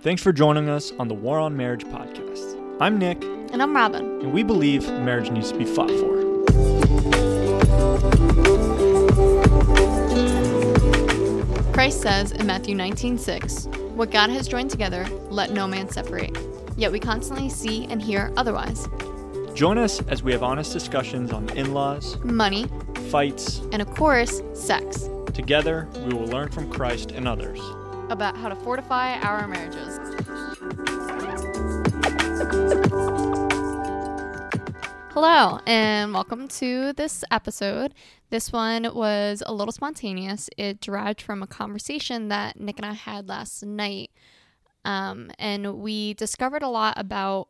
Thanks for joining us on the War on Marriage podcast. I'm Nick, And I'm Robin. and we believe marriage needs to be fought for. Christ says in Matthew 19:6, "What God has joined together, let no man separate." Yet we constantly see and hear otherwise. Join us as we have honest discussions on in laws, Money, fights. and of course, sex, Together, we will learn from Christ and others. About how to fortify our marriages. Hello, and welcome to this episode. This one was a little spontaneous. It derived from a conversation that Nick and I had last night. Um, and we discovered a lot about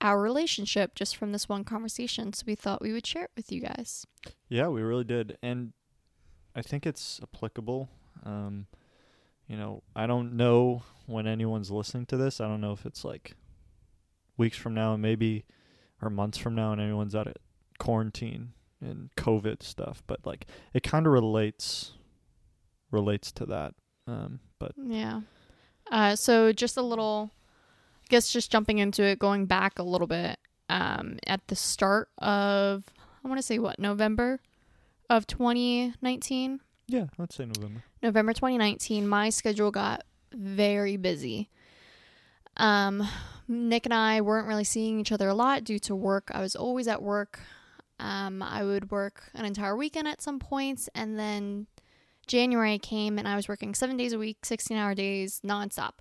our relationship just from this one conversation. So we thought we would share it with you guys. Yeah, we really did. And I think it's applicable. Um, you know, I don't know when anyone's listening to this. I don't know if it's like weeks from now and maybe or months from now and anyone's out of quarantine and COVID stuff, but like it kind of relates relates to that. Um, but Yeah. Uh, so just a little, I guess just jumping into it, going back a little bit. Um, at the start of, I want to say what, November of 2019? Yeah, let's say November. November 2019, my schedule got very busy. Um, Nick and I weren't really seeing each other a lot due to work. I was always at work. Um, I would work an entire weekend at some points, and then January came and I was working seven days a week, 16 hour days, nonstop.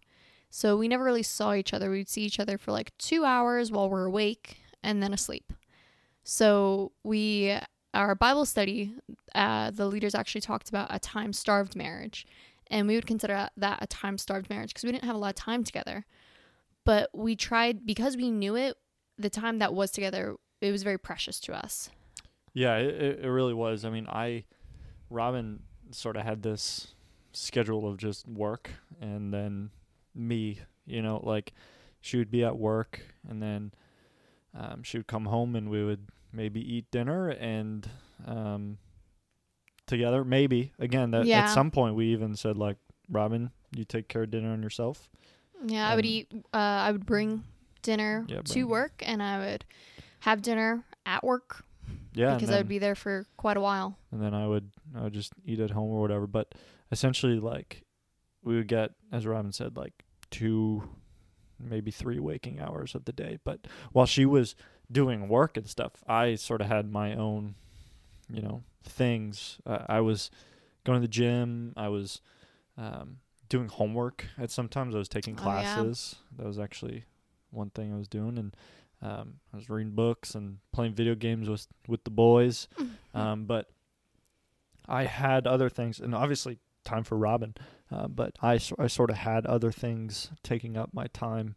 So we never really saw each other. We'd see each other for like two hours while we're awake and then asleep. So we, our Bible study, uh, the leaders actually talked about a time starved marriage. And we would consider that a time starved marriage because we didn't have a lot of time together. But we tried, because we knew it, the time that was together, it was very precious to us. Yeah, it, it really was. I mean, I, Robin sort of had this schedule of just work and then me, you know, like she would be at work and then um, she would come home and we would maybe eat dinner and um, together, maybe. Again, that Yeah. at some point we even said, like, Robin, you take care of dinner on yourself. Yeah, I would eat, uh, I would bring dinner Yeah, to work and I would have dinner at work Yeah. because and I would be there for quite a while. and then I would I would just eat at home or whatever. But essentially, like we would get, as Robin said, like two, maybe three waking hours of the day. But while she was doing work and stuff, I sort of had my own, you know, things. Uh, I was going to the gym. I was um, doing homework. At sometimes I was taking Oh, yeah. classes. That was actually one thing I was doing, and um, I was reading books and playing video games with with the boys. Um, but I had other things, and obviously time for Robin. Uh, but I sort of had other things taking up my time.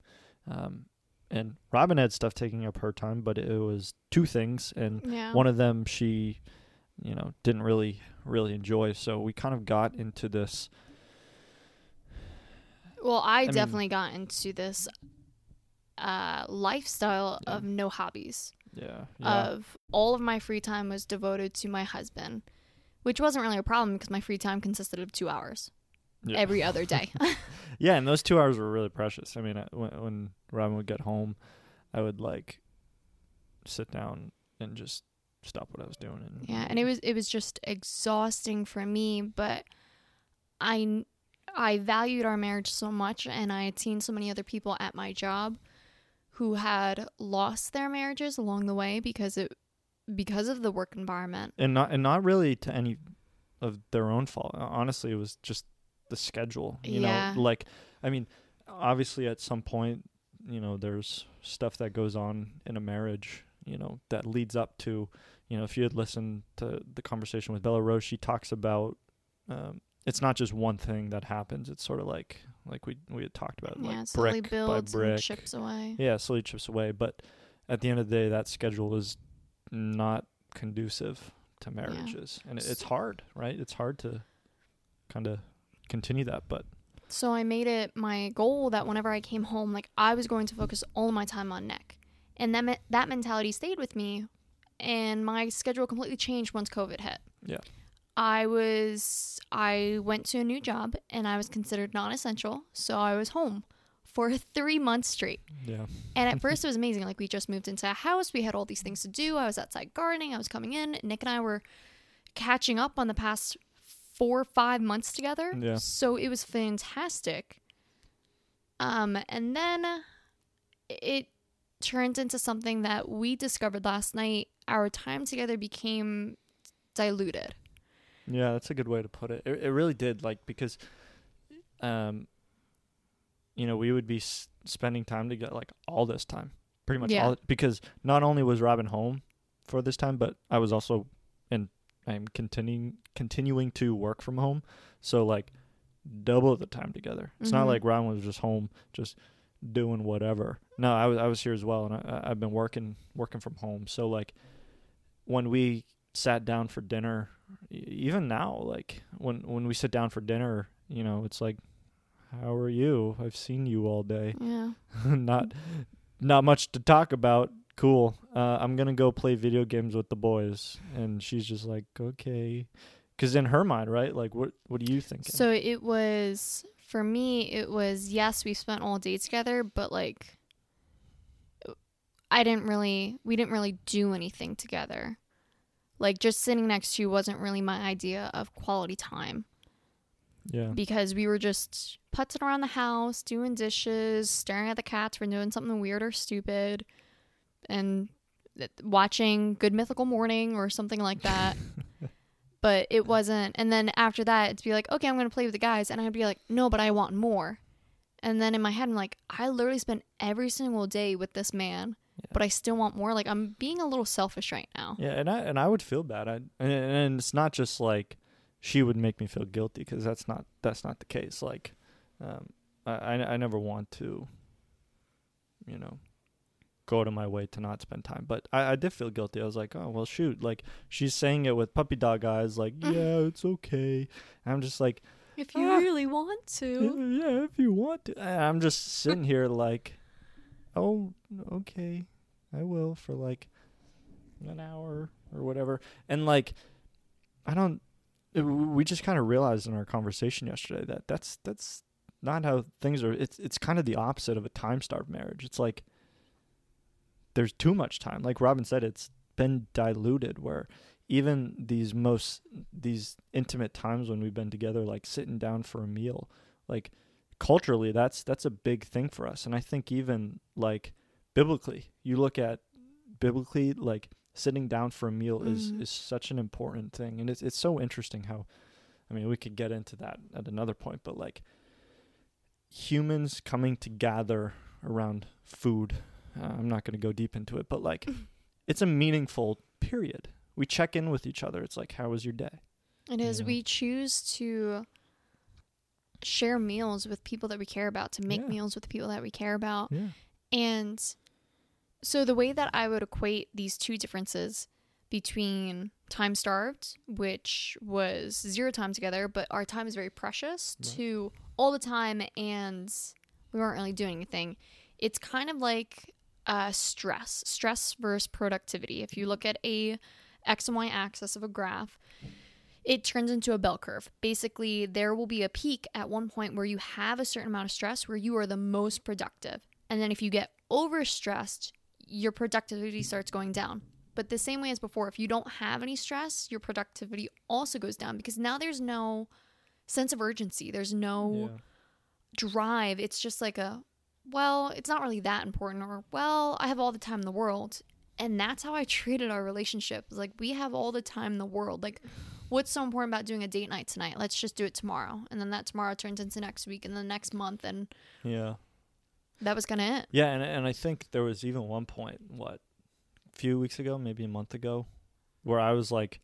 Um, and Robin had stuff taking up her time, but it was two things, and Yeah. one of them she, you know, didn't really really enjoy. So we kind of got into this. Well, I, mean- definitely got into this uh, lifestyle Yeah. of no hobbies. Yeah. Yeah. Of all of my free time was devoted to my husband, which wasn't really a problem because my free time consisted of two hours yeah. every other day. Yeah, and those two hours were really precious. I mean, I, when, when Robin would get home, I would like sit down and just stop what I was doing. And yeah, and it was it was just exhausting for me, but I I valued our marriage so much, and I had seen so many other people at my job who had lost their marriages along the way because it because of the work environment. and not and not really to any of their own fault. Honestly, it was just the schedule. You Yeah. know, like I mean, obviously at some point, you know, there's stuff that goes on in a marriage. You know, that leads up to, you know, if you had listened to the conversation with Bella Rose, she talks about. Um, it's not just one thing that happens. It's sort of like like we we had talked about, yeah, like brick builds by brick. and chips away. Yeah, slowly chips away. But at the end of the day, that schedule is not conducive to marriages, and it, it's hard, right? It's hard to kind of continue that. But So I made it my goal that whenever I came home, like I was going to focus all my time on Nick, and that me- that mentality stayed with me, and my schedule completely changed once COVID hit. Yeah. I was I went to a new job and I was considered non-essential, so I was home for three months straight. Yeah. And at first, it was amazing. Like, we just moved into a house. We had all these things to do. I was outside gardening. I was coming in. Nick and I were catching up on the past four or five months together. Yeah. So it was fantastic. Um, and then it turned into something that we discovered last night. Our time together became diluted. Yeah, that's a good way to put it. It, it really did, like because, um, you know, we would be s- spending time together like all this time, pretty much Yeah. all. Because not only was Robin home for this time, but I was also, and I'm continuing continuing to work from home, so like double the time together. It's not Mhm. like Robin was just home, just doing whatever. No, I was I was here as well, and I, I've been working working from home. So like when we sat down for dinner even now like when when we sit down for dinner you know it's like how are you i've seen you all day Yeah. not not much to talk about cool uh, i'm gonna go play video games with the boys and she's just like okay because in her mind right like what what are you thinking So it was for me. It was yes, we spent all day together, but like, I didn't really. We didn't really do anything together. Like just sitting next to you wasn't really my idea of quality time yeah because we were just putzing around the house, doing dishes, staring at the cats for doing something weird or stupid, and watching Good Mythical Morning or something like that. but it wasn't. And then after that, it'd be like, okay, I'm gonna play with the guys, and I'd be like, no, but I want more. And then in my head, I'm like, I literally spent every single day with this man, Yeah. but I still want more. Like I'm being a little selfish right now. Yeah, and I and I would feel bad. I and, and it's not just like she would make me feel guilty because that's not that's not the case. Like, um, I I never want to, you know, go to my way to not spend time. But I, I did feel guilty. I was like, oh well, shoot. Like she's saying it with puppy dog eyes. Like, yeah, it's okay. And I'm just like, If you Ah. really want to. yeah, if you want to. And I'm just sitting here like, oh, okay, I will for like an hour or whatever. And like, I don't. it- we just kind of realized in our conversation yesterday that that's that's not how things are. It's it's kind of the opposite of a time starved marriage. It's like there's too much time. Like Robin said, it's been diluted where even these most these intimate times when we've been together like sitting down for a meal like culturally that's that's a big thing for us and i think even like biblically you look at biblically like sitting down for a meal is Mhm. is such an important thing and it's it's so interesting how i mean we could get into that at another point but like humans coming to gather around food uh, i'm not going to go deep into it but like it's a meaningful period we check in with each other it's like how was your day It is. Yeah. We choose to share meals with people that we care about, to make Yeah. meals with the people that we care about. yeah And so the way that I would equate these two differences between time starved, which was zero time together, but our time is very precious, Right. to all the time and we weren't really doing anything. It's kind of like uh, stress, stress versus productivity. If you look at a x and y axis of a graph, it turns into a bell curve. Basically, there will be a peak at one point where you have a certain amount of stress where you are the most productive. And then if you get overstressed, your productivity starts going down. But the same way as before, if you don't have any stress, your productivity also goes down because now there's no sense of urgency. There's no yeah drive. It's just like a, well, it's not really that important, or, well, I have all the time in the world. And that's how I treated our relationship. Like, we have all the time in the world. Like, what's so important about doing a date night tonight? Let's just do it tomorrow. And then that tomorrow turns into next week and then next month. And yeah that was kind of it. Yeah, and and I think there was even one point, what, a few weeks ago, maybe a month ago, where I was like,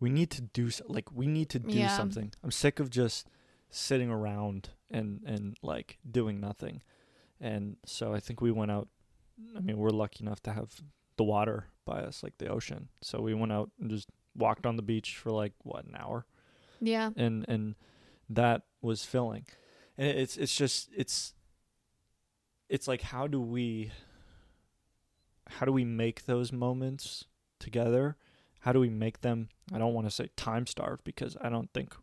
we need to do so, like we need to do Yeah. something. I'm sick of just sitting around and and like doing nothing. And so I think we went out. I mean, we're lucky enough to have the water by us, like the ocean. So we went out and just walked on the beach for like what an hour Yeah. and and that was filling and it's it's just it's it's like how do we how do we make those moments together how do we make them i don't want to say time starved because i don't think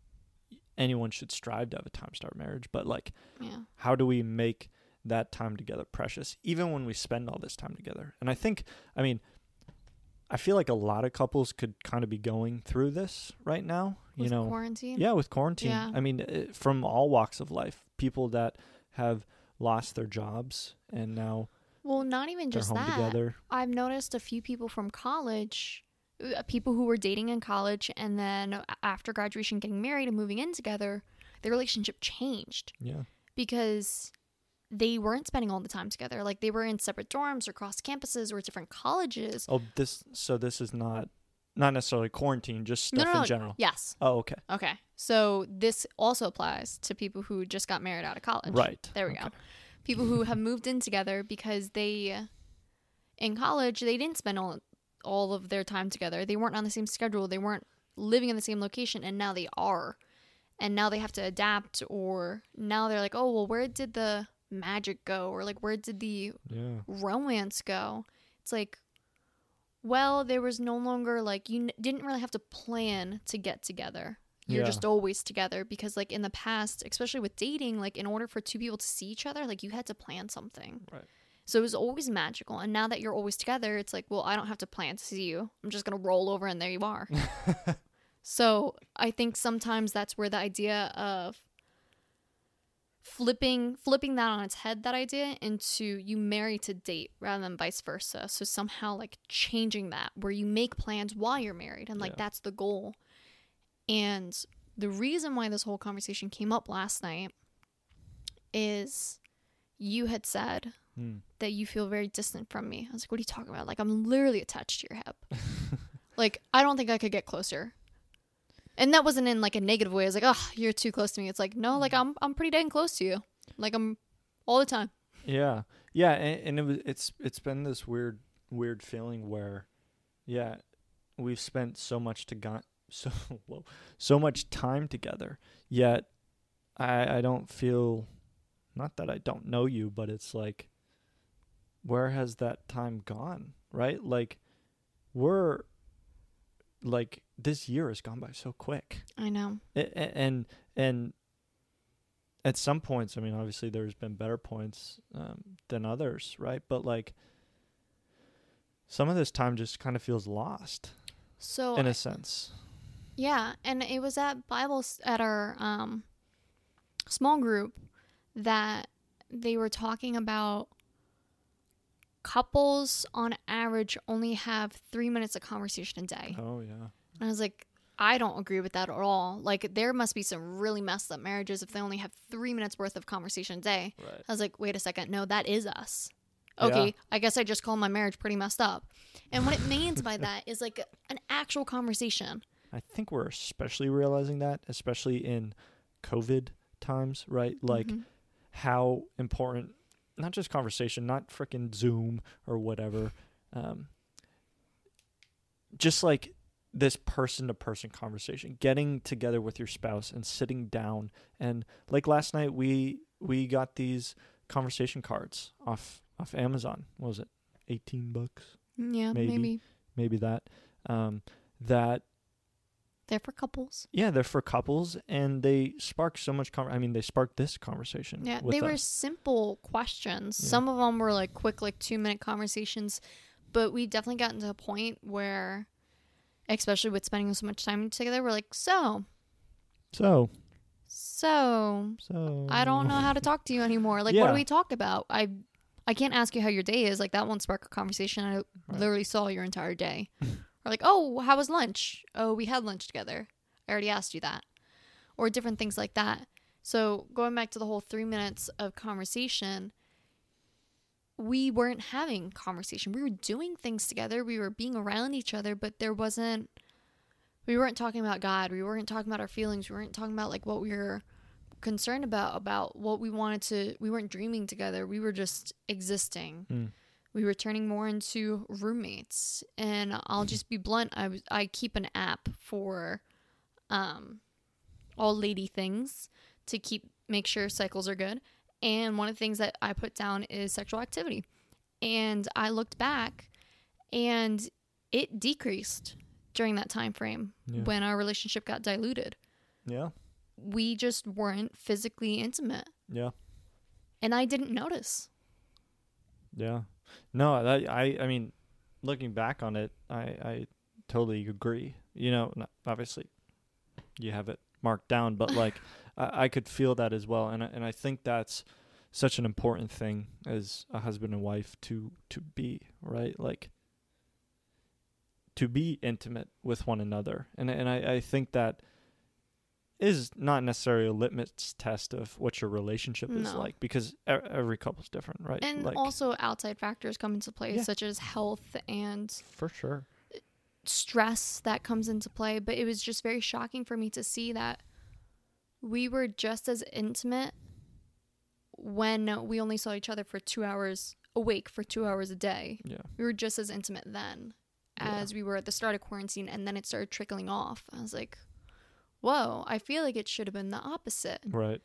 anyone should strive to have a time starved marriage but like Yeah. how do we make that time together precious, even when we spend all this time together. And I think, I mean, I feel like a lot of couples could kind of be going through this right now. You With know, quarantine. yeah, with quarantine. Yeah. I mean, uh, from all walks of life, people that have lost their jobs and now Well, not even just home that. together. I've noticed a few people from college, uh, people who were dating in college and then after graduation getting married and moving in together, their relationship changed Yeah. because they weren't spending all the time together. Like they were in separate dorms or cross campuses or different colleges. Oh, this. So this is not not necessarily quarantine, just No, stuff no, in no. general. Yes. Oh, okay. Okay. So this also applies to people who just got married out of college. Right. There we Okay. go. People who have moved in together because they, in college, they didn't spend all, all of their time together. They weren't on the same schedule. They weren't living in the same location, and now they are. And now they have to adapt, or now they're like, oh, well, where did the magic go? Or like, where did the Yeah. romance go? It's like, well, there was no longer like, you n- didn't really have to plan to get together you're Yeah. just always together because like in the past especially with dating like in order for two people to see each other like you had to plan something Right. so it was always magical and now that you're always together it's like well i don't have to plan to see you i'm just gonna roll over and there you are so i think sometimes that's where the idea of flipping flipping that on its head that idea into you marry to date rather than vice versa so somehow like changing that where you make plans while you're married and like Yeah. that's the goal and the reason why this whole conversation came up last night is you had said Hmm. that you feel very distant from me. I was like, what are you talking about? Like, I'm literally attached to your hip. like, I don't think I could get closer. And that wasn't in like a negative way. I was like, oh, you're too close to me. It's like, no, like I'm I'm pretty dang close to you. Like I'm all the time. Yeah, yeah, and, and it was it's it's been this weird weird feeling where, yeah, we've spent so much to got so whoa, so much time together, yet I I don't feel, not that I don't know you, but it's like, where has that time gone? Right, like, we're, like this year has gone by so quick. I know. A- and and at some points i mean obviously there's been better points um, than others right but like some of this time just kind of feels lost So in a sense Yeah, and it was at Bible at our um, small group that they were talking about couples on average only have three minutes of conversation a day. oh yeah And I was like, I don't agree with that at all. Like, there must be some really messed up marriages if they only have three minutes worth of conversation a day. right I was like, wait a second, no, that is us. Yeah. Okay, I guess I just call my marriage pretty messed up. And what it means by that is like an actual conversation. i think we're especially realizing that especially in covid times right like Mhm. how important not just conversation not freaking zoom or whatever um just like this person to person conversation getting together with your spouse and sitting down. And like last night we we got these conversation cards off off amazon. What was it? 18 bucks? Yeah, Maybe. maybe. maybe that. Um that They're for couples. yeah they're for couples and they spark so much con- i mean they sparked this conversation Yeah, they were us. simple questions. Yeah. Some of them were like quick, like two minute conversations, but we've definitely got into a point where, especially with spending so much time together, we're like, so, so so, so I don't know how to talk to you anymore. Like, what do we talk about? I, I can't ask you how your day is. Like that won't spark a conversation. I Right. literally saw your entire day. or like, oh, how was lunch? Oh, we had lunch together. I already asked you that. Or different things like that. So going back to the whole three minutes of conversation, we weren't having conversation. We were doing things together. We were being around each other, but there wasn't. We weren't talking about God. We weren't talking about our feelings. We weren't talking about like what we were concerned about about what we wanted to. We weren't dreaming together. We were just existing. Mm. We were turning more into roommates. And I'll just be blunt. I was I keep an app for um all lady things to keep make sure cycles are good. And one of the things that I put down is sexual activity. And I looked back and it decreased during that time frame Yeah. when our relationship got diluted. yeah We just weren't physically intimate. yeah and I didn't notice. Yeah. No, that, I I mean, looking back on it, I I totally agree. You know, obviously, you have it marked down, but like, I, I could feel that as well, and I, and I think that's such an important thing as a husband and wife to to be right, like to be intimate with one another, and and I I think that is not necessarily a litmus test of what your relationship is like because every couple's different, right? And like, also outside factors come into play Yeah. such as health and for sure. stress that comes into play, but it was just very shocking for me to see that we were just as intimate when we only saw each other for 2 hours awake for 2 hours a day. Yeah. We were just as intimate then Yeah. as we were at the start of quarantine and then it started trickling off. I was like, "Whoa, I feel like it should have been the opposite." Right.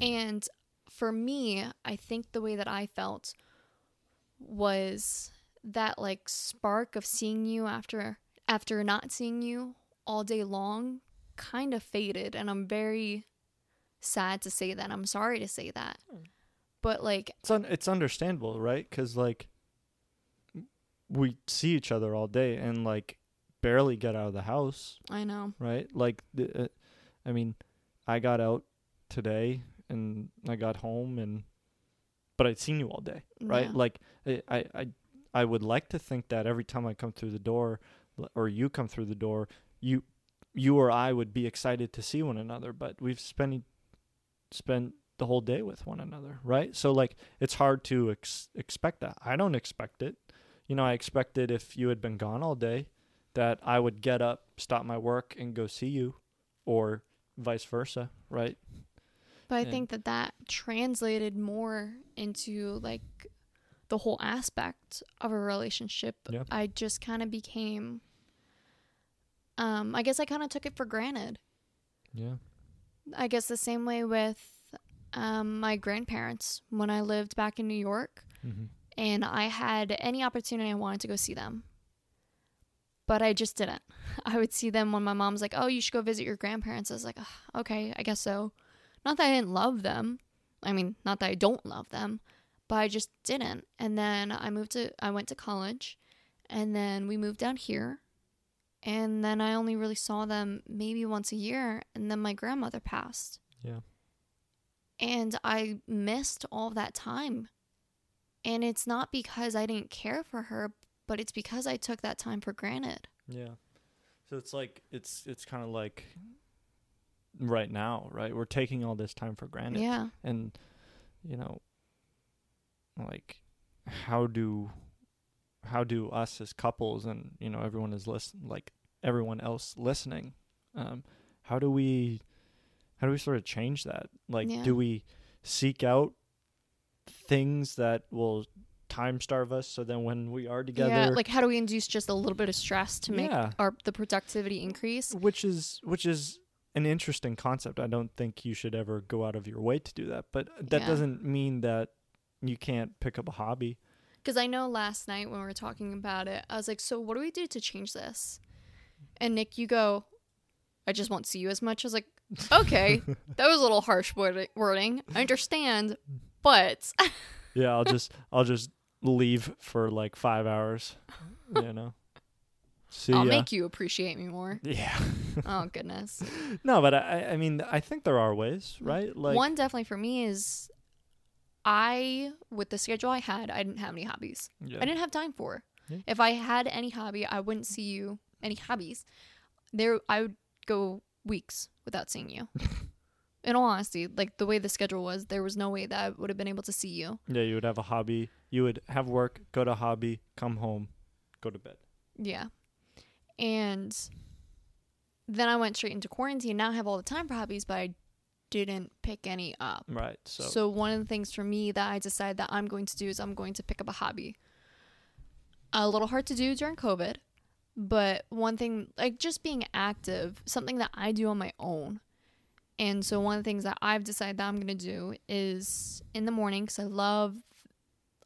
And for me, I think the way that I felt was that like spark of seeing you after after not seeing you all day long kind of faded and I'm very sad to say that. I'm sorry to say that. Hmm. But like It's un- it's understandable, right? Cuz like we see each other all day and like barely get out of the house, I know. right? Like the, uh, I mean, I got out today and I got home and but I'd seen you all day, right? Yeah. Like I, I I would like to think that every time I come through the door or you come through the door, you you or I would be excited to see one another, but we've spent spent the whole day with one another, right? So like it's hard to ex- expect that. I don't expect it. You know, I expected if you had been gone all day that I would get up, stop my work and go see you or vice versa, right? But I And- think that that translated more into like the whole aspect of a relationship. Yeah. I just kind of became um I guess I kind of took it for granted. Yeah. I guess the same way with um, my grandparents when I lived back in New York Mm-hmm. and I had any opportunity I wanted to go see them. But I just didn't. I would see them when my mom's like, "Oh, you should go visit your grandparents." I was like, "Ugh, "Okay, I guess so." Not that I didn't love them. I mean, not that I don't love them, but I just didn't. And then I moved to I went to college and then we moved down here. And then I only really saw them maybe once a year and then my grandmother passed. Yeah. And I missed all that time. And it's not because I didn't care for her, but it's because I took that time for granted. Yeah. So it's like it's it's kind of like right now, right? We're taking all this time for granted. Yeah. And you know like how do how do us as couples and you know everyone is listen like everyone else listening um how do we how do we sort of change that like Yeah. do we seek out things that will time starve us so then when we are together Yeah. Like how do we induce just a little bit of stress to make Yeah. our the productivity increase? which is which is an interesting concept. I don't think you should ever go out of your way to do that, but that Yeah. doesn't mean that you can't pick up a hobby. Because I know last night when we were talking about it, I was like, so what do we do to change this? And Nick, you go, I just won't see you as much. I was like, okay, that was a little harsh wording. I understand, but Yeah, I'll just I'll just leave for like 5 hours, you know. See I'll ya. make you appreciate me more. Yeah. Oh, goodness. no, but I I mean I think there are ways, mm-hmm. right? Like One definitely for me is I, with the schedule I had, I didn't have any hobbies. yeah. I didn't have time for. Yeah. If I had any hobby, I wouldn't see you. Any hobbies, there I would go weeks without seeing you. In all honesty, like the way the schedule was, there was no way that I would have been able to see you. yeah, you would have a hobby. You would have work, go to hobby, come home, go to bed. Yeah, and then I went straight into quarantine. Now I have all the time for hobbies, but I didn't pick any up. Right. So, So, one of the things for me that I decided that I'm going to do is I'm going to pick up a hobby. A little hard to do during COVID, but one thing like just being active, something that I do on my own. And so one of the things that I've decided that I'm going to do is in the morning cuz I love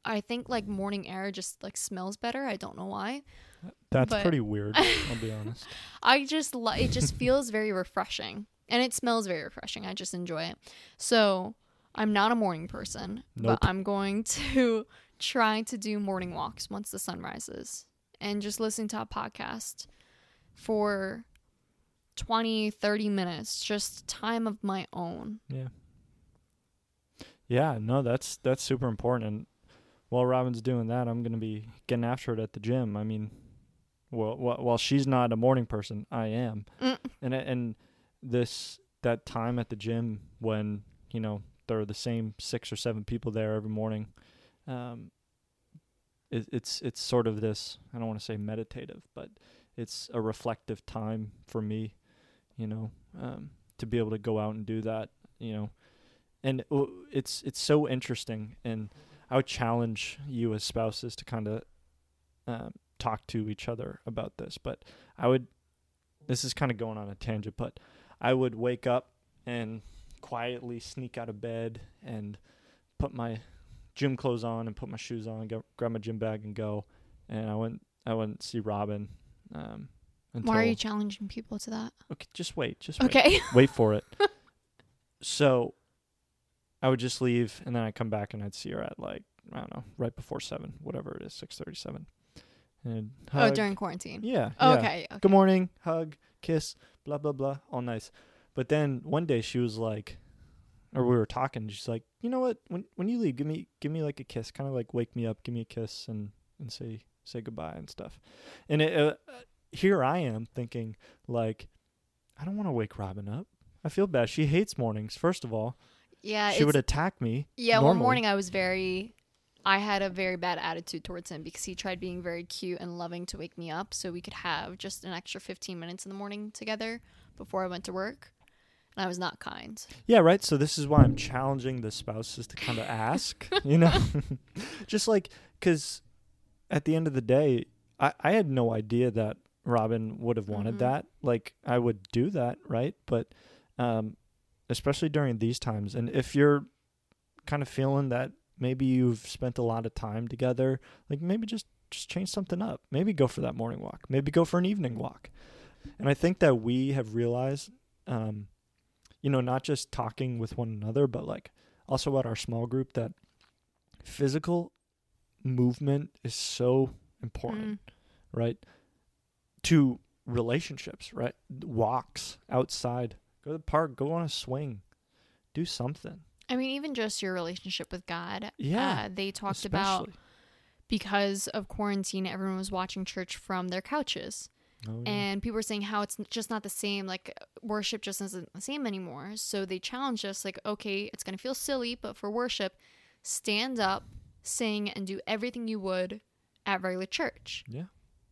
I think like morning air just like smells better. I don't know why. that's but- pretty weird, I'll be honest. I just like it just feels very refreshing and it smells very refreshing. I just enjoy it. So I'm not a morning person, Nope. but I'm going to try to do morning walks once the sun rises and just listen to a podcast for 20, 30 minutes, just time of my own. Yeah. Yeah, no, that's that's super important. And while Robin's doing that, I'm gonna be getting after it at the gym. I mean, well, wh- while she's not a morning person, I am. Mm. And and this that time at the gym when you know there are the same six or seven people there every morning. Um, it, it's it's sort of this. I don't want to say meditative, but it's a reflective time for me. You know, um, to be able to go out and do that. You know, and it's it's so interesting and i would challenge you as spouses to kind of um, talk to each other about this but i would this is kind of going on a tangent but i would wake up and quietly sneak out of bed and put my gym clothes on and put my shoes on go, grab my gym bag and go and i went i wouldn't see robin um until Why are you challenging people to that? okay just wait just wait Okay. wait for it. so I would just leave and then I'd come back and I'd see her at like, I don't know, right before seven, whatever it is, six thirty seven. And oh, during quarantine. Yeah. Oh, yeah. okay. okay. Good morning, hug, kiss, blah blah blah. All nice. But then one day she was like or we were talking, she's like, You know what? When when you leave, give me give me like a kiss, kinda like wake me up, give me a kiss and, and say say goodbye and stuff. And it, uh, here I am thinking like I don't want to wake Robin up. I feel bad. She hates mornings, first of all. Yeah. she would attack me. Yeah, one morning I was very I had a very bad attitude towards him because he tried being very cute and loving to wake me up so we could have just an extra 15 minutes in the morning together before I went to work. And I was not kind. Yeah, right. So this is why I'm challenging the spouses to kind of ask, you know, just like because at the end of the day, I I had no idea that Robin would have wanted Mhm. that. Like I would do that, right? But um, especially during these times, and if you're kind of feeling that maybe you've spent a lot of time together, like maybe just just change something up. Maybe go for that morning walk. Maybe go for an evening walk. And I think that we have realized, um, you know, not just talking with one another, but like also at our small group, that physical movement is so important, Mm. right? To relationships, right? Walks outside, go to the park, go on a swing, do something. I mean, even just your relationship with God. Yeah, Uh, they talked about because of quarantine, everyone was watching church from their couches. Oh, yeah. and people were saying how it's just not the same like worship just isn't the same anymore so they challenged us like okay it's going to feel silly but for worship stand up sing and do everything you would at regular church yeah,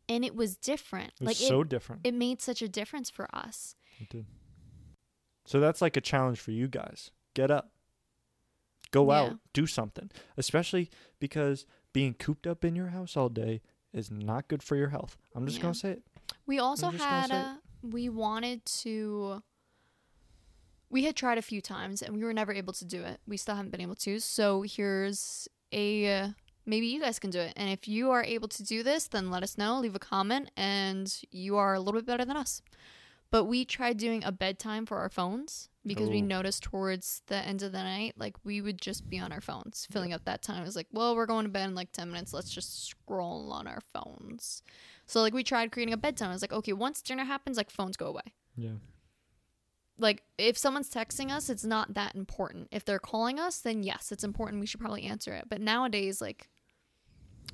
and it was different it was like so it, different. it made such a difference for us It did. So that's like a challenge for you guys. Get up. Go Yeah. out. Do something. Especially because being cooped up in your house all day is not good for your health. I'm just Yeah. going to say it. we also had a, we wanted to we had tried a few times and we were never able to do it we still haven't been able to so here's a maybe you guys can do it. And if you are able to do this then let us know leave a comment and you are a little bit better than us. But we tried doing a bedtime for our phones because we Oh. noticed towards the end of the night like we would just be on our phones filling up that time. It was like well we're going to bed in like 10 minutes. Let's just scroll on our phones. So like we tried creating a bedtime. I was like okay once dinner happens like phones go away. Yeah. like if someone's texting us it's not that important. If they're calling us then yes it's important. We should probably answer it. But nowadays like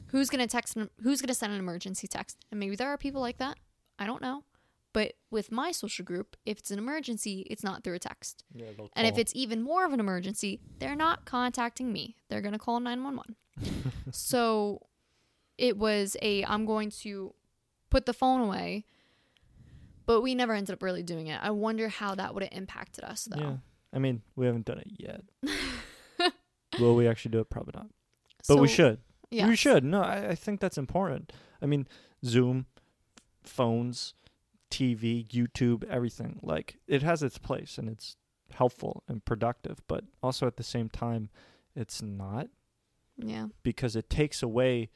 who's gonna text who's gonna send an emergency text and maybe there are people like that i don't know but with my social group if it's an emergency it's not through a text Yeah. and if it's even more of an emergency they're not contacting me they're gonna call 911 so it was a i'm going to put the phone away but we never ended up really doing it i wonder how that would have impacted us though Yeah. I mean, we haven't done it yet. Will we actually do it? Probably not. But we should. Yeah We should. No, I, I think that's important. I mean, Zoom, phones, TV, YouTube, everything. Like it has its place and it's helpful and productive, but also at the same time, it's not yeah because it takes away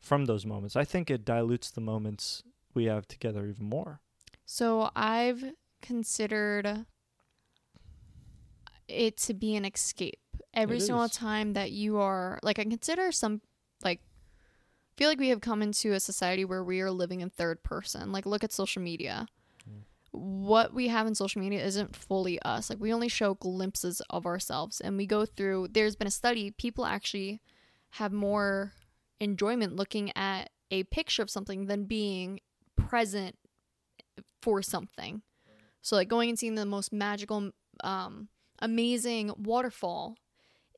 from those moments. I think it dilutes the moments we have together even more. so i've considered it to be an escape every It single is. time that you are like I consider some like feel like we have come into a society where we are living in third person. Like look at social media. Mm. What we have in social media isn't fully us. Like we only show glimpses of ourselves and we go through there's been a study people actually have more enjoyment looking at a picture of something than being present for something. So like going and seeing the most magical um amazing waterfall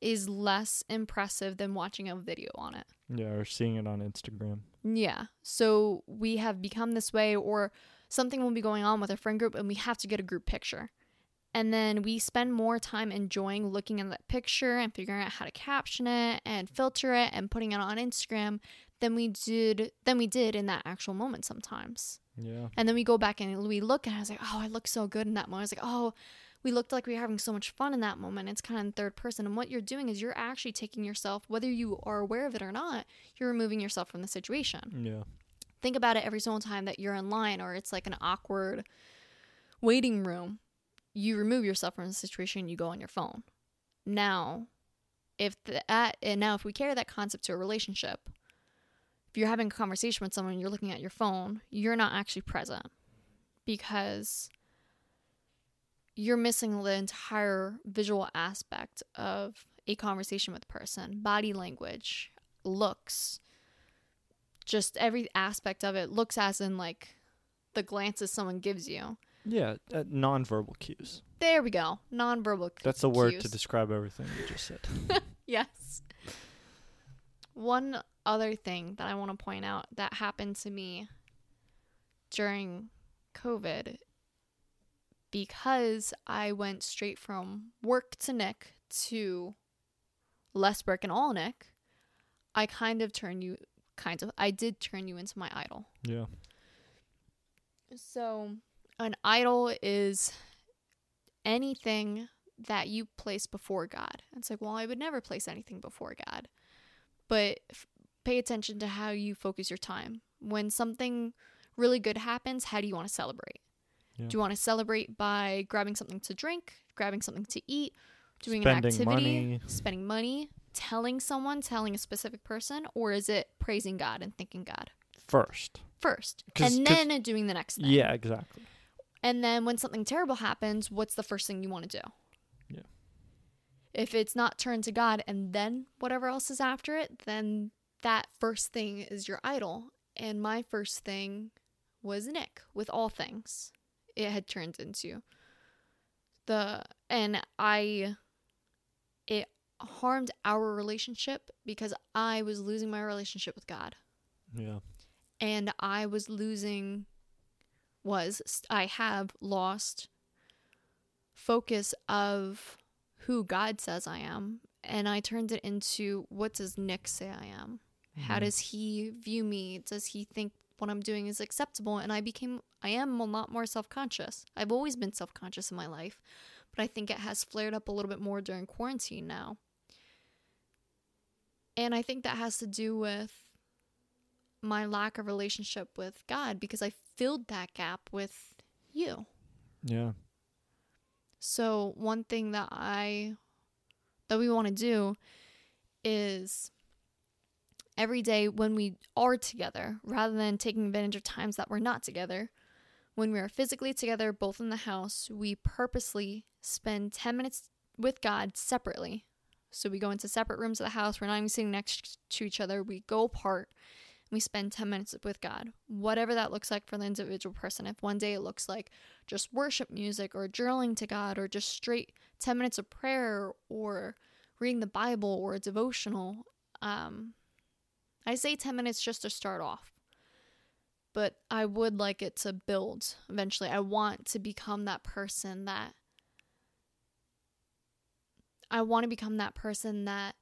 is less impressive than watching a video on it. Yeah, or seeing it on Instagram. Yeah. So we have become this way, or something will be going on with our friend group and we have to get a group picture. And then we spend more time enjoying looking at that picture and figuring out how to caption it and filter it and putting it on Instagram than we did than we did in that actual moment sometimes. Yeah. And then we go back and we look and I was like, oh, I look so good in that moment. I was like, oh, we looked like we were having so much fun in that moment. It's kind of in third person. And what you're doing is you're actually taking yourself, whether you are aware of it or not, you're removing yourself from the situation. Yeah. Think about it every single time that you're in line or it's like an awkward waiting room. You remove yourself from the situation, you go on your phone. Now, if that, and now if we carry that concept to a relationship, if you're having a conversation with someone and you're looking at your phone, you're not actually present because you're missing the entire visual aspect of a conversation with a person body language, looks, just every aspect of it. Looks as in like the glances someone gives you. Yeah. Uh, nonverbal cues. There we go. Nonverbal. Cues. That's the word to describe everything you just said. Yes. One other thing that I want to point out that happened to me during COVID because I went straight from work to Nick to less work and all Nick, I kind of turned you kind of I did turn you into my idol. Yeah. So, an idol is anything that you place before God. It's like, well, I would never place anything before God. But f- pay attention to how you focus your time. When something really good happens, how do you want to celebrate? Yeah. Do you want to celebrate by grabbing something to drink, grabbing something to eat, doing Spending an activity, money. spending money, telling someone, telling a specific person, or is it praising God and thanking God First. First. And then doing the next thing? Yeah, exactly. And then when something terrible happens, what's the first thing you want to do? Yeah. If it's not turned to God and then whatever else is after it, then that first thing is your idol. And my first thing was Nick with all things. It had turned into the and I it harmed our relationship because I was losing my relationship with God Yeah. and I was losing was I have lost focus of who God says I am and I turned it into what does Nick say I am? How Mhm. does he view me? Does he think what I'm doing is acceptable? And I became I am a lot more self-conscious. I've always been self-conscious in my life, but I think it has flared up a little bit more during quarantine now. And I think that has to do with my lack of relationship with God because I filled that gap with you. Yeah. So one thing that I that we want to do is every day when we are together, rather than taking advantage of times that we're not together, when we are physically together, both in the house, we purposely spend 10 minutes with God separately. So we go into separate rooms of the house. We're not even sitting next to each other. We go apart and we spend 10 minutes with God. Whatever that looks like for the individual person. If one day it looks like just worship music or journaling to God or just straight 10 minutes of prayer or reading the Bible or a devotional. Um, I say 10 minutes just to start off, but I would like it to build eventually. I want to become that person that I want to become that person that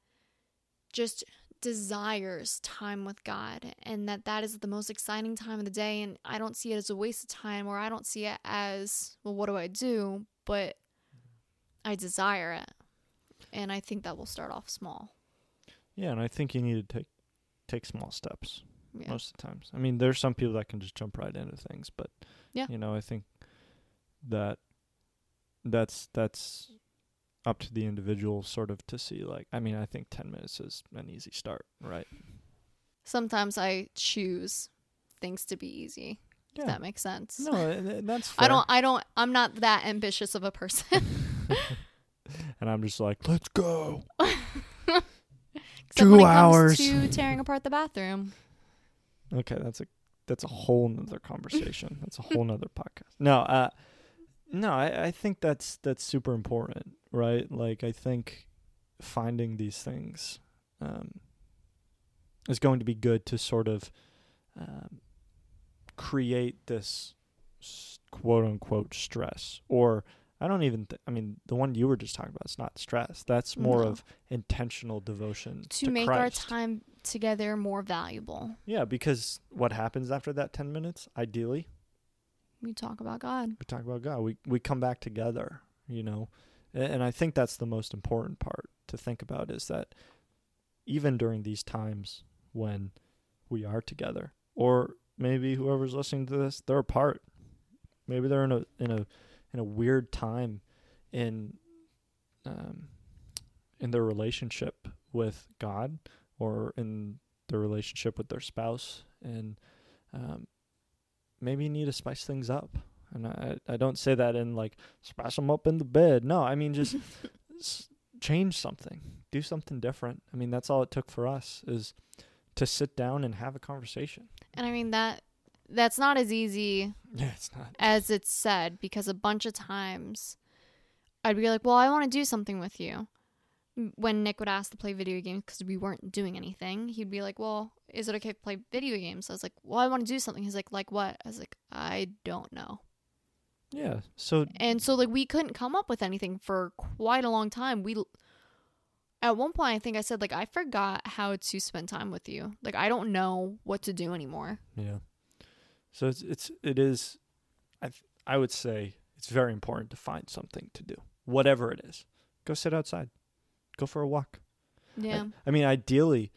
just desires time with God and that that is the most exciting time of the day. And I don't see it as a waste of time or I don't see it as well what do I do? But I desire it. And I think that will start off small. Yeah, and I think you need to take take small steps yeah most of the times. I mean, there's some people that can just jump right into things, but Yeah. you know, I think that that's that's up to the individual sort of to see like I mean I think 10 minutes is an easy start, right? Sometimes I choose things to be easy. If that makes sense. No, and- and that's fair. I don't I don't I'm not that ambitious of a person. and I'm just like, "Let's go." Except Two when it hours. comes to tearing apart the bathroom. Okay, that's a that's a whole nother conversation. that's a whole nother podcast. No, uh no, I, I think that's that's super important, right? Like I think finding these things um is going to be good to sort of um, create this quote unquote stress or I don't even th- I mean the one you were just talking about is not stress. That's mm-hmm. more No. of intentional devotion To, to, make Christ. our time together more valuable. Yeah, because what happens after that 10 minutes, ideally, We talk about God. we talk about God. We we come back together, you know. A- And I think that's the most important part to think about is that even during these times when we are together or maybe whoever's listening to this, they're apart. Maybe they're in a in a in a weird time in um in their relationship with God or in their relationship with their spouse and um maybe you need to spice things up. And I, I don't say that in like spice them up in the bed. No, I mean just s- change something, do something different. I mean that's all it took for us is to sit down and have a conversation. And I mean that that's not as easy Yeah, it's not. as it's said because a bunch of times I'd be like, "Well, I want to do something with you." When Nick would ask to play video games because we weren't doing anything, he'd be like, "Well, is it okay to play video games?" I was like, "Well, I want to do something." He's like, "Like what?" I was like, "I don't know." Yeah. So And so like we couldn't come up with anything for quite a long time. We at one point I think I said like I forgot how to spend time with you. Like I don't know what to do anymore. yeah. So it's it's it is I th- I would say it's very important to find something to do. Whatever it is. Go sit outside. Go for a walk. I- Yeah. I, mean, ideally,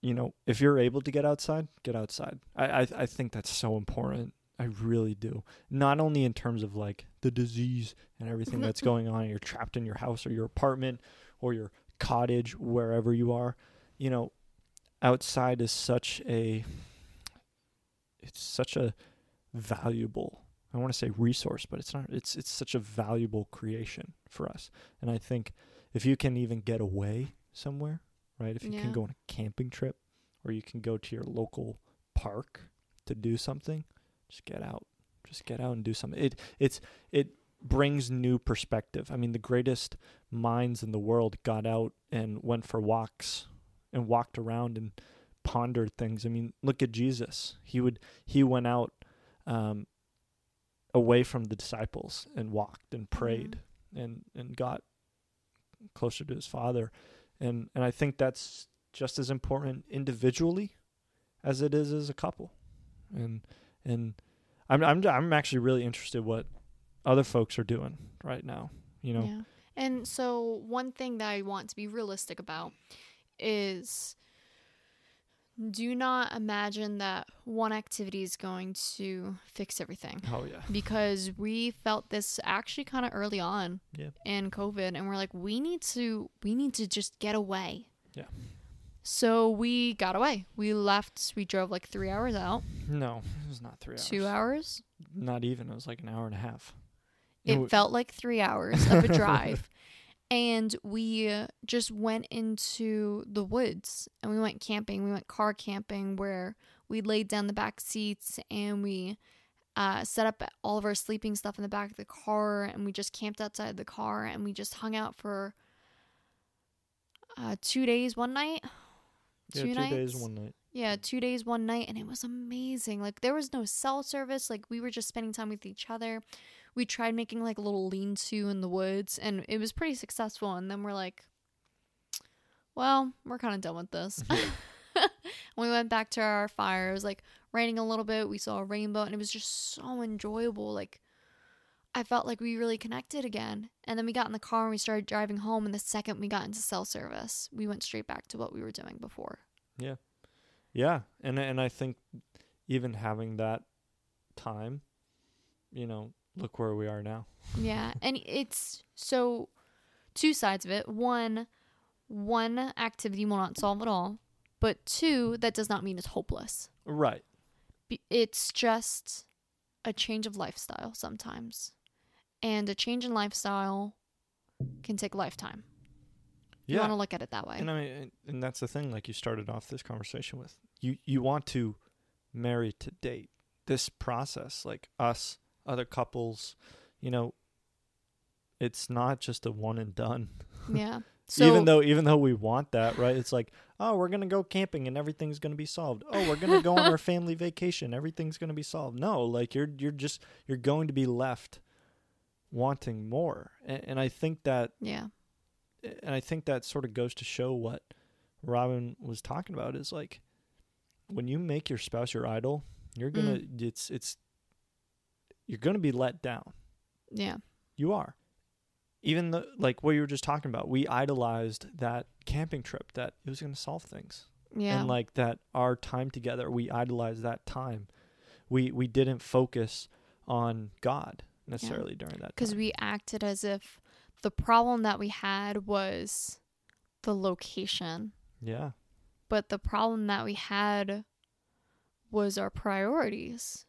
you know, if you're able to get outside, get outside. I, I I think that's so important. I really do. Not only in terms of like the disease and everything that's going on, you're trapped in your house or your apartment or your cottage, wherever you are. You know, outside is such a it's such a valuable I want to say resource, but it's not it's it's such a valuable creation for us. And I think if you can even get away somewhere, right? If you Yeah. can go on a camping trip or you can go to your local park to do something, just get out. Just get out and do something. It it's it brings new perspective. I mean, the greatest minds in the world got out and went for walks and walked around and pondered things. I mean, look at Jesus. He would he went out um away from the disciples and walked and prayed and and got closer to his father and and I think that's just as important individually as it is as a couple and and I'm I'm I'm actually really interested what other folks are doing right now you know Yeah. And so one thing that I want to be realistic about is do not imagine that one activity is going to fix everything. oh yeah Because we felt this actually kind of early on Yeah. in COVID and we're like we need to we need to just get away. Yeah. So we got away. We left, we drove like 3 hours out. no it was not 3 hours 2 hours. not even it was like an hour and a half It w- felt like three hours of a drive. And we uh, just went into the woods and we went camping. We went car camping where we laid down the back seats and we uh, set up all of our sleeping stuff in the back of the car and we just camped outside the car and we just hung out for uh, two days, one night. yeah, Two two nights. days one night Yeah, two days, one night, and it was amazing. Like there was no cell service. Like we were just spending time with each other. We tried making like a little lean-to in the woods, and it was pretty successful. And then we're like, well, we're kind of done with this. we went back to our fire. It was like raining a little bit. We saw a rainbow, and it was just so enjoyable. Like I felt like we really connected again. And then we got in the car and we started driving home. And the second we got into cell service, we went straight back to what we were doing before. Yeah, Yeah. and and I think even having that time, you know, look where we are now. Yeah, and it's so two sides of it. One, one activity will not solve it all, but two, that does not mean it's hopeless. Right. It's just a change of lifestyle sometimes, and a change in lifestyle can take a lifetime. You Yeah. want to look at it that way. And I mean, and- and that's the thing. Like you started off this conversation with, you you want to marry to date. This process, like us, other couples, you know, it's not just a one and done. yeah. So even though even though we want that, right? It's like, oh, we're gonna go camping and everything's gonna be solved. Oh, we're gonna go on our family vacation, everything's gonna be solved. No, like you're you're just you're going to be left wanting more, and, and I think that yeah, and I think that sort of goes to show what Robin was talking about is like when you make your spouse your idol, you're gonna mm. it's it's you're gonna be let down. yeah, You are. Even the like what you were just talking about, we idolized that camping trip that it was gonna solve things. yeah. And like that our time together, we idolized that time. We we didn't focus on God necessarily during that because we acted as if the problem that we had was the location, yeah. but the problem that we had was our priorities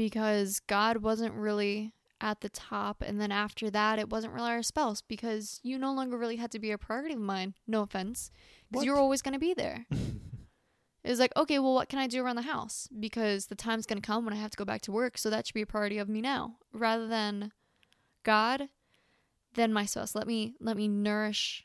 because God wasn't really at the top, and then after that, it wasn't really our spouse because you no longer really had to be a priority of mine. No offense, because you're always going to be there. It was like, okay, well, what can I do around the house? Because the time's going to come when I have to go back to work. So that should be a priority of me now rather than God, then my spouse. Let me, let me nourish,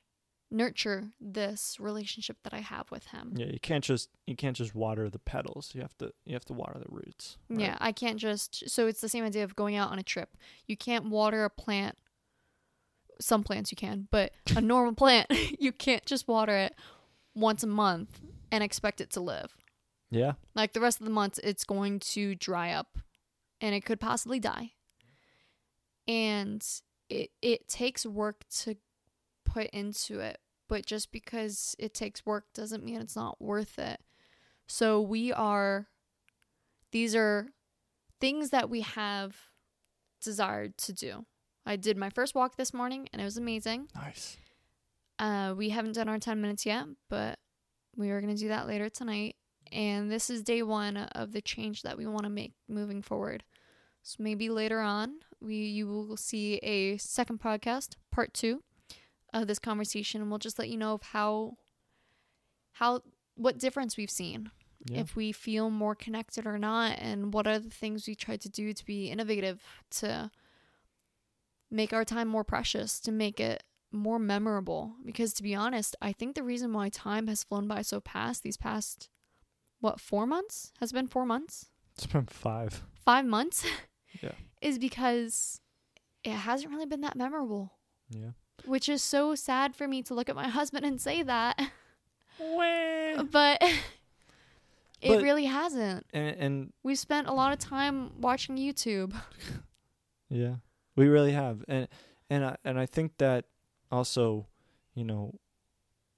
nurture this relationship that I have with him. Yeah, you can't just you can't just water the petals. You have to you have to water the roots. right? Yeah, I can't just. So it's the same idea of going out on a trip. You can't water a plant. Some plants you can, but a normal plant, you can't just water it once a month and expect it to live. Yeah. Like the rest of the month, it's going to dry up and it could possibly die. And it, it takes work to put into it, but just because it takes work doesn't mean it's not worth it. So we are, these are things that we have desired to do. I did my first walk this morning and it was amazing. Nice. Uh, we haven't done our 10 minutes yet, but we are going to do that later tonight. And this is day one of the change that we want to make moving forward. So maybe later on, we you will see a second podcast, part two, of this conversation, and we'll just let you know of how, how what difference we've seen, Yeah. if we feel more connected or not, and what are the things we try to do to be innovative to make our time more precious, to make it more memorable. Because to be honest, I think the reason why time has flown by so fast these past, what, four months? Has been four months? it's been five. Five months? Yeah. is because it hasn't really been that memorable. Yeah. Which is so sad for me to look at my husband and say that. and but it But- really hasn't. and We've spent a lot of time watching YouTube. yeah, we really have. And and I and I think that also, you know,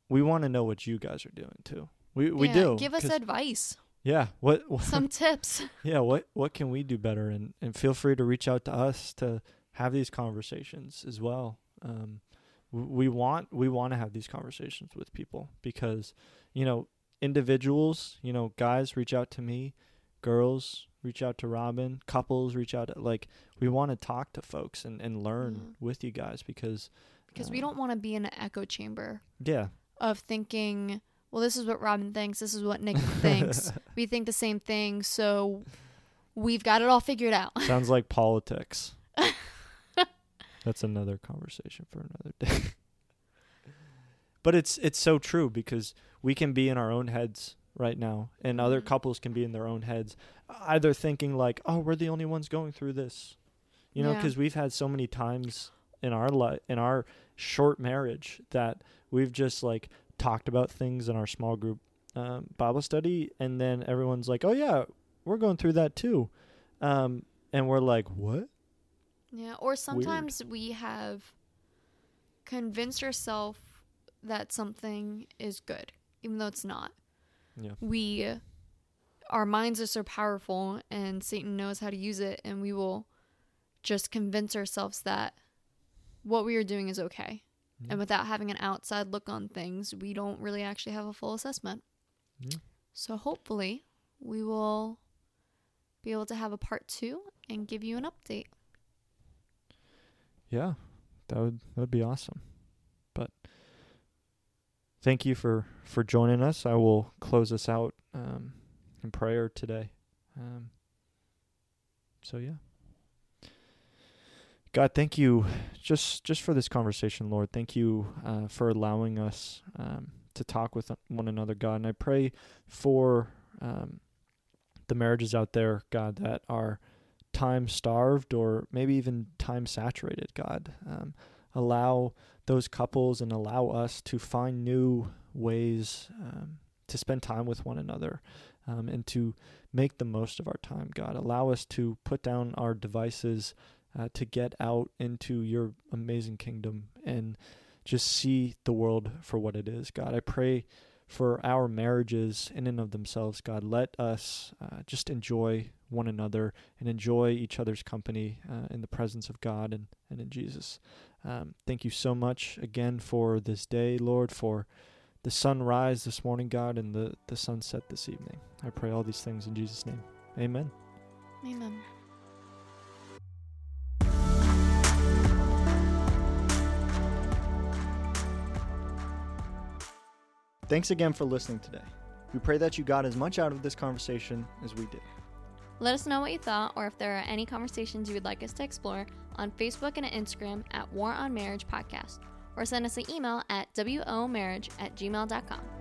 we want to know what you guys are doing too. We we Yeah, do. Give us advice, Yeah. What, what some tips. yeah, what what can we do better and and feel free to reach out to us to have these conversations as well. Um we want we want to have these conversations with people because you know individuals you know guys reach out to me girls reach out to robin couples reach out to, like we want to talk to folks and, and learn Mhm. with you guys because Because we uh, don't want to be in an echo chamber yeah of thinking, well, this is what Robin thinks, this is what Nick thinks. We think the same thing, so we've got it all figured out. sounds like politics that's another conversation for another day but it's it's so true because we can be in our own heads right now and other Mhm. couples can be in their own heads either thinking like oh we're the only ones going through this you know Yeah. because we've had so many times in our life in our short marriage that we've just like talked about things in our small group um, bible study and then everyone's like oh yeah we're going through that too um, and we're like what Yeah, or sometimes we have convinced ourselves that something is good, even though it's not. yeah We, our minds are so powerful, and Satan knows how to use it, and we will just convince ourselves that what we are doing is okay. Yeah. And without having an outside look on things, we don't really actually have a full assessment. Yeah. So hopefully, we will be able to have a part two and give you an update. Yeah, that would that would be awesome. But thank you for for joining us. I will close us out um, in prayer today. Um, so yeah, God, thank you just just for this conversation, Lord. Thank you uh, for allowing us um, to talk with one another, God. And I pray for um, the marriages out there, God, that are time starved or maybe even time saturated, God. Um, allow those couples and allow us to find new ways um, to spend time with one another um, and to make the most of our time, God. Allow us to put down our devices uh, to get out into your amazing kingdom and just see the world for what it is, God. I pray for our marriages in and of themselves, God. Let us uh, just enjoy one another and enjoy each other's company uh, in the presence of God and, and in Jesus. Um, thank you so much again for this day, Lord, for the sunrise this morning, God, and the, the sunset this evening. I pray all these things in Jesus' name. Amen. Amen. Thanks again for listening today. We pray that you got as much out of this conversation as we did. Let us know what you thought or if there are any conversations you would like us to explore on Facebook and Instagram at War on Marriage Podcast or send us an email at womarriage at gmail.com.